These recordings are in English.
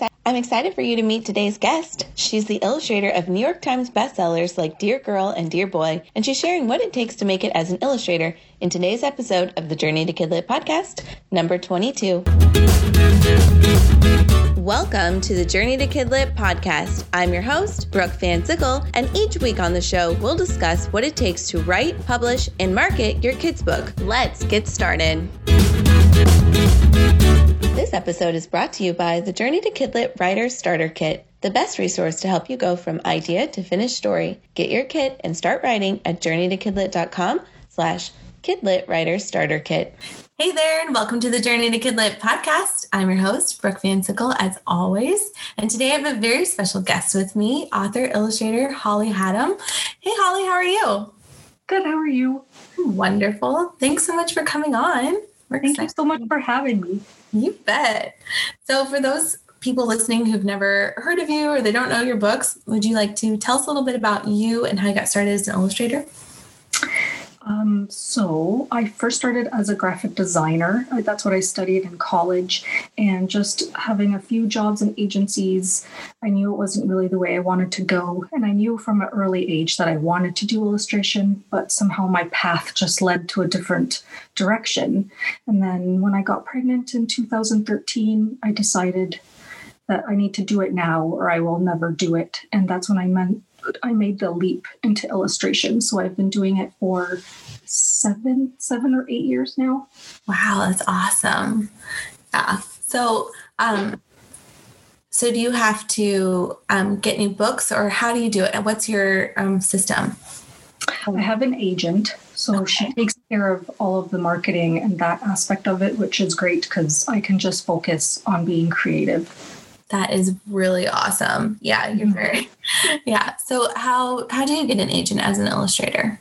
I'm excited for you to meet today's guest. She's the illustrator of New York Times bestsellers like Dear Girl and Dear Boy, and she's sharing what it takes to make it as an illustrator in today's episode of the Journey to Kidlit podcast, number 22. Welcome to the Journey to Kidlit podcast. I'm your host, Brooke Van Sickle, and each week on the show, we'll discuss what it takes to write, publish, and market your kids' book. Let's get started. This episode is brought to you by the Journey to Kidlit Writer Starter Kit, the best resource to help you go from idea to finished story. Get your kit and start writing at journeytokidlit.com slash Kidlit Writer Starter Kit. Hey there, and welcome to the Journey to Kidlit podcast. I'm your host, Brooke Van Sickle, as always. And today I have a very special guest with me, author, illustrator Holly Hatam. Hey, Holly, how are you? Good, how are you? Wonderful. Thanks so much for coming on. We're Thank excited. you so much for having me. You bet. So, for those people listening who've never heard of you or they don't know your books, would you like to tell us a little bit about you and how you got started as an illustrator? Um, so I first started as a graphic designer. That's what I studied in college. And just having a few jobs in agencies, I knew it wasn't really the way I wanted to go. And I knew from an early age that I wanted to do illustration, but somehow my path just led to a different direction. And then when I got pregnant in 2013, I decided that I need to do it now or I will never do it. And that's when I meant I made the leap into illustration. So I've been doing it for seven, seven or eight years now. Wow, that's awesome. Yeah. So, um, so do you have to um, get new books, or how do you do it? And what's your um, system? I have an agent, so okay. she takes care of all of the marketing and that aspect of it, which is great because I can just focus on being creative. That is really awesome. Yeah, you're mm-hmm. very yeah. So how how do you get an agent as an illustrator?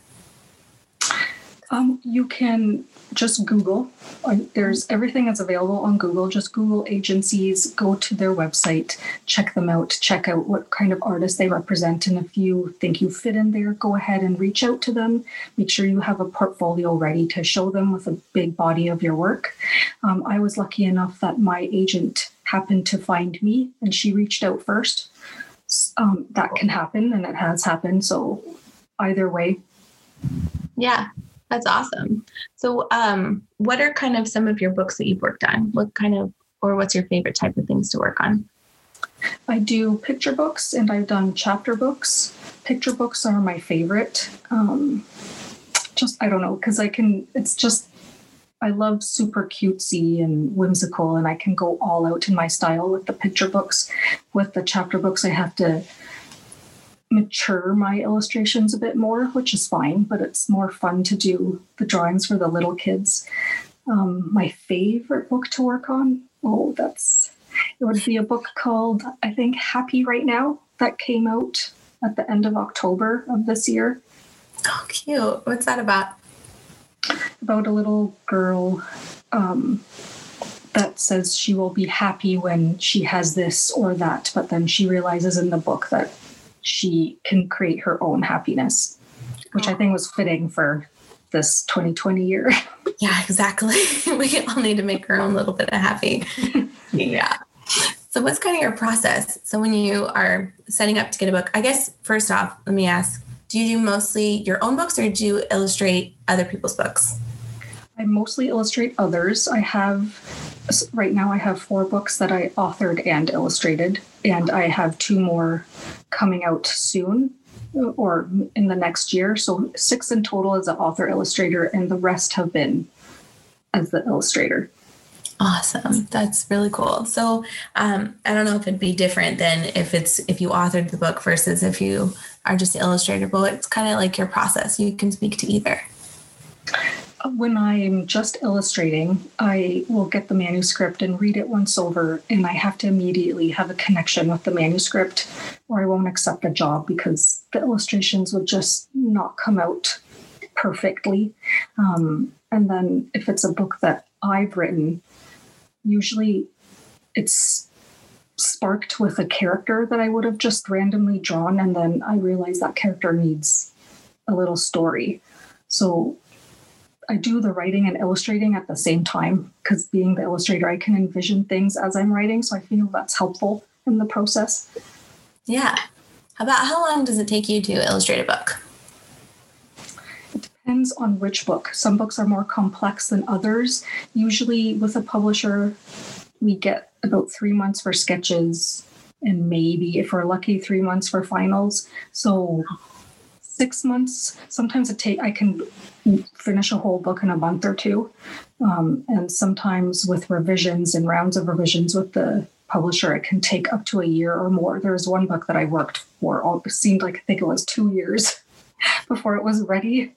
Um, you can just Google. Uh, there's everything that's available on Google. Just Google agencies, go to their website, check them out, check out what kind of artists they represent. And if you think you fit in there, go ahead and reach out to them. Make sure you have a portfolio ready to show them with a big body of your work. Um, I was lucky enough that my agent happened to find me and she reached out first. Um, that can happen and it has happened. So either way. Yeah, that's awesome. So, um, what are kind of some of your books that you've worked on? What kind of, or what's your favorite type of things to work on? I do picture books and I've done chapter books. Picture books are my favorite. Um, just, I don't know, because I can, it's just I love super cutesy and whimsical, and I can go all out in my style with the picture books. With the chapter books, I have to mature my illustrations a bit more, which is fine, but it's more fun to do the drawings for the little kids. Um, my favorite book to work on, oh, that's it would be a book called, I think, Happy Right Now, that came out at the end of October of this year. Oh, cute. What's that about? about a little girl um, that says she will be happy when she has this or that, but then she realizes in the book that she can create her own happiness, which I think was fitting for this 2020 year. Yeah, exactly. we all need to make our own little bit of happy. yeah. So, what's kind of your process? So, when you are setting up to get a book, I guess first off, let me ask do you do mostly your own books or do you illustrate other people's books? I mostly illustrate others. I have, right now, I have four books that I authored and illustrated, and I have two more coming out soon or in the next year. So, six in total as an author illustrator, and the rest have been as the illustrator. Awesome. That's really cool. So, um, I don't know if it'd be different than if it's if you authored the book versus if you are just the illustrator, but it's kind of like your process. You can speak to either. When I'm just illustrating, I will get the manuscript and read it once over, and I have to immediately have a connection with the manuscript, or I won't accept the job because the illustrations would just not come out perfectly. Um, and then if it's a book that I've written, usually it's sparked with a character that I would have just randomly drawn, and then I realize that character needs a little story. So I do the writing and illustrating at the same time because being the illustrator, I can envision things as I'm writing. So I feel that's helpful in the process. Yeah. How About how long does it take you to illustrate a book? It depends on which book. Some books are more complex than others. Usually, with a publisher, we get about three months for sketches and maybe, if we're lucky, three months for finals. So, six months. Sometimes it take I can finish a whole book in a month or two, um, and sometimes with revisions and rounds of revisions with the publisher, it can take up to a year or more. There was one book that I worked for, all, seemed like I think it was two years before it was ready.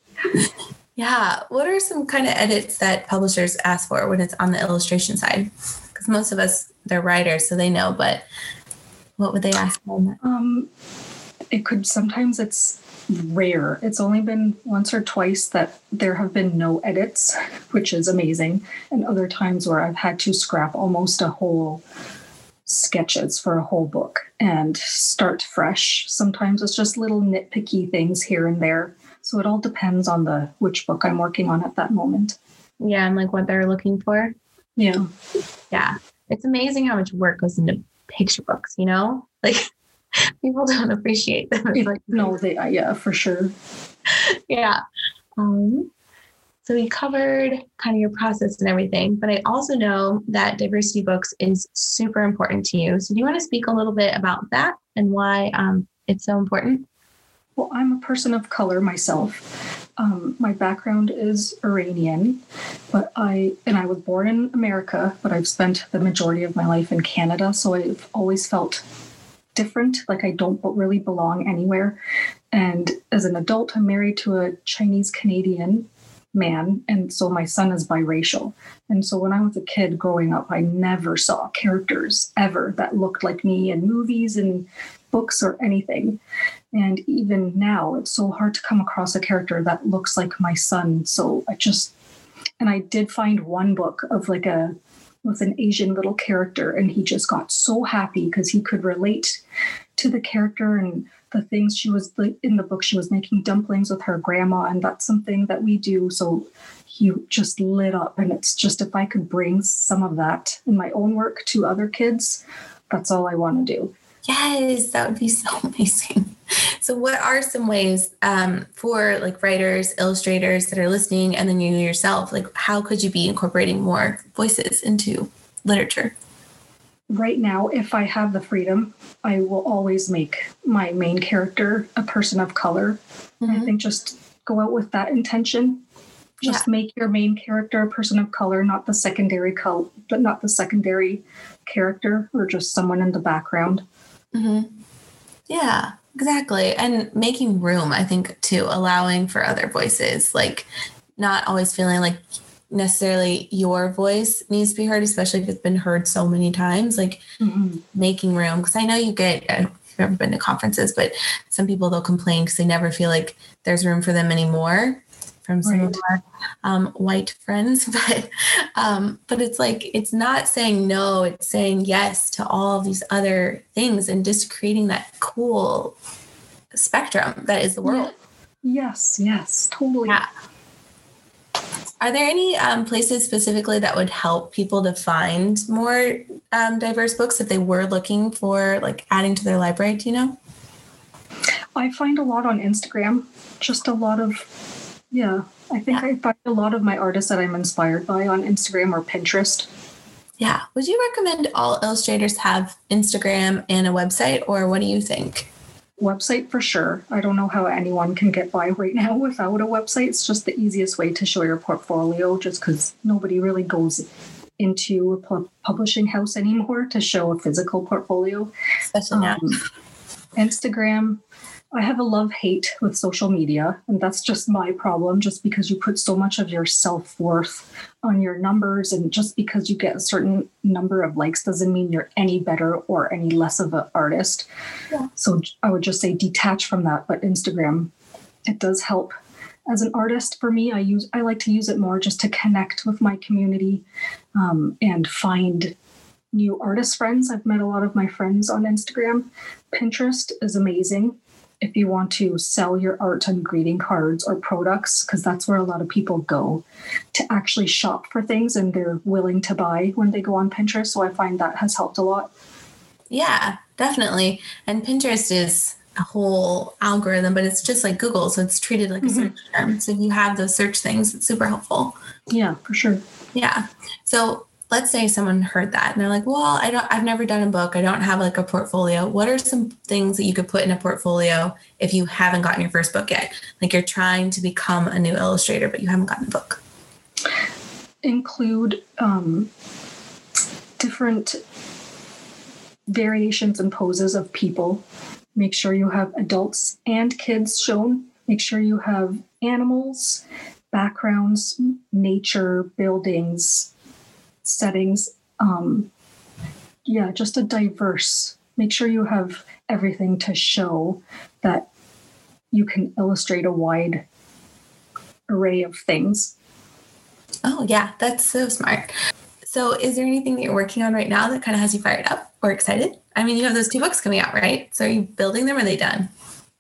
Yeah. What are some kind of edits that publishers ask for when it's on the illustration side? Because most of us, they're writers, so they know, but what would they ask for? Um, it could sometimes it's rare. It's only been once or twice that there have been no edits, which is amazing. And other times where I've had to scrap almost a whole sketches for a whole book and start fresh. Sometimes it's just little nitpicky things here and there. So it all depends on the which book I'm working on at that moment. Yeah, and like what they're looking for. Yeah. Yeah. It's amazing how much work goes into picture books, you know? Like people don't appreciate them. It, like, no, they uh, yeah, for sure. yeah. Um, so we covered kind of your process and everything, but I also know that diversity books is super important to you. So do you want to speak a little bit about that and why um, it's so important? Well, I'm a person of color myself. Um, my background is Iranian, but I and I was born in America, but I've spent the majority of my life in Canada. So I've always felt different, like I don't really belong anywhere. And as an adult, I'm married to a Chinese Canadian man and so my son is biracial. And so when i was a kid growing up i never saw characters ever that looked like me in movies and books or anything. And even now it's so hard to come across a character that looks like my son. So i just and i did find one book of like a with an asian little character and he just got so happy because he could relate to the character and the things she was in the book she was making dumplings with her grandma and that's something that we do. So he just lit up and it's just if i could bring some of that in my own work to other kids that's all i want to do yes that would be so amazing so what are some ways um, for like writers illustrators that are listening and then you yourself like how could you be incorporating more voices into literature right now, if I have the freedom, I will always make my main character a person of color. Mm-hmm. I think just go out with that intention. Just yeah. make your main character a person of color, not the secondary color, but not the secondary character or just someone in the background. Mm-hmm. Yeah, exactly. And making room, I think, too, allowing for other voices, like not always feeling like necessarily your voice needs to be heard, especially if it's been heard so many times, like mm-hmm. making room. Because I know you get, I've never been to conferences, but some people they'll complain because they never feel like there's room for them anymore from some right. of our um, white friends. But um, but it's like it's not saying no, it's saying yes to all these other things and just creating that cool spectrum that is the world. Yes, yes, totally. Yeah. Are there any um, places specifically that would help people to find more um, diverse books if they were looking for like adding to their library? Do you know? I find a lot on Instagram. Just a lot of, yeah. I think yeah. I find a lot of my artists that I'm inspired by on Instagram or Pinterest. Yeah. Would you recommend all illustrators have Instagram and a website, or what do you think? website for sure. I don't know how anyone can get by right now without a website. It's just the easiest way to show your portfolio, just because nobody really goes into a publishing house anymore to show a physical portfolio. Especially now. Um, Instagram, I have a love hate with social media, and that's just my problem. Just because you put so much of your self worth on your numbers, and just because you get a certain number of likes doesn't mean you're any better or any less of an artist. Yeah. So I would just say detach from that. But Instagram, it does help. As an artist, for me, I use I like to use it more just to connect with my community um, and find new artist friends. I've met a lot of my friends on Instagram. Pinterest is amazing if you want to sell your art on greeting cards or products, because that's where a lot of people go to actually shop for things and they're willing to buy when they go on Pinterest. So I find that has helped a lot. Yeah, definitely. And Pinterest is a whole algorithm, but it's just like Google. So it's treated like mm-hmm. a search term. So if you have those search things, it's super helpful. Yeah, for sure. Yeah. So let's say someone heard that and they're like, well, I don't, I've never done a book. I don't have like a portfolio. What are some things that you could put in a portfolio if you haven't gotten your first book yet? Like you're trying to become a new illustrator, but you haven't gotten a book. Include um, different variations and poses of people. Make sure you have adults and kids shown. Make sure you have animals, backgrounds, nature, buildings, settings. Um, yeah, just a diverse. Make sure you have everything to show that you can illustrate a wide array of things. Oh, yeah, that's so smart. So, is there anything that you're working on right now that kind of has you fired up or excited? I mean, you have those two books coming out, right? So, are you building them or are they done?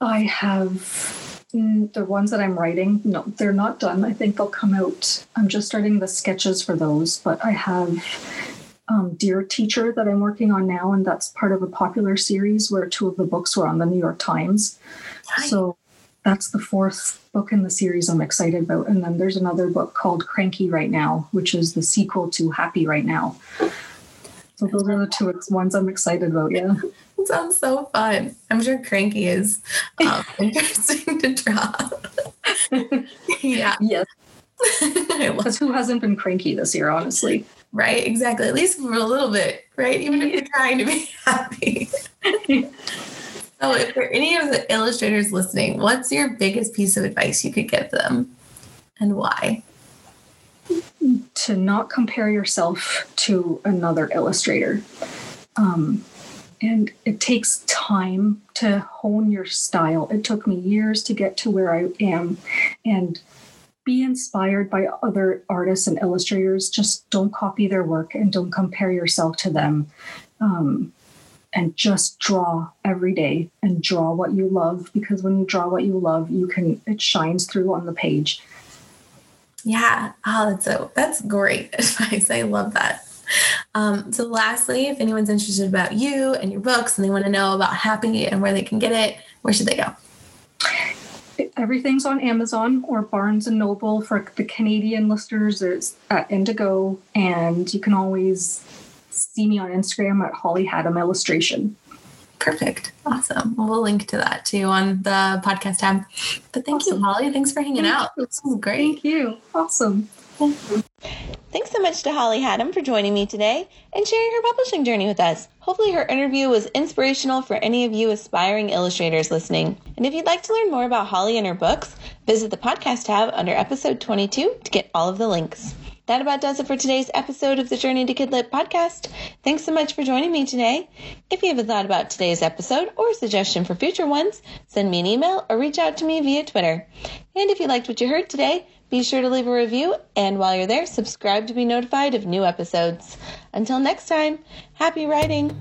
I have the ones that I'm writing. No, they're not done. I think they'll come out. I'm just starting the sketches for those, but I have um, Dear Teacher that I'm working on now, and that's part of a popular series where two of the books were on the New York Times. Hi. So that's the fourth book in the series I'm excited about. And then there's another book called Cranky Right Now, which is the sequel to Happy Right Now. So those are the two ones I'm excited about. Yeah. Sounds so fun. I'm sure Cranky is um, interesting to draw. yeah. Yes. Because who hasn't been cranky this year, honestly? Right, exactly. At least for a little bit, right? Even if you're trying to be happy. So, if there are any of the illustrators listening, what's your biggest piece of advice you could give them and why? To not compare yourself to another illustrator. Um, and it takes time to hone your style. It took me years to get to where I am. And be inspired by other artists and illustrators. Just don't copy their work and don't compare yourself to them. Um, and just draw every day and draw what you love because when you draw what you love you can it shines through on the page yeah oh that's so that's great advice i love that um, so lastly if anyone's interested about you and your books and they want to know about happy and where they can get it where should they go everything's on amazon or barnes and noble for the canadian listeners there's at indigo and you can always see me on Instagram at Holly Hatam Illustration. Perfect. Awesome. Well, we'll link to that too on the podcast tab. But thank awesome. you, Holly. Thanks for hanging thank out. This was great. Thank you. Awesome. Thanks so much to Holly Hatam for joining me today and sharing her publishing journey with us. Hopefully, her interview was inspirational for any of you aspiring illustrators listening. And if you'd like to learn more about Holly and her books, visit the podcast tab under episode 22 to get all of the links. That about does it for today's episode of the Journey to Kidlit podcast. Thanks so much for joining me today. If you have a thought about today's episode or a suggestion for future ones, send me an email or reach out to me via Twitter. And if you liked what you heard today, be sure to leave a review, and while you're there, subscribe to be notified of new episodes. Until next time, happy writing!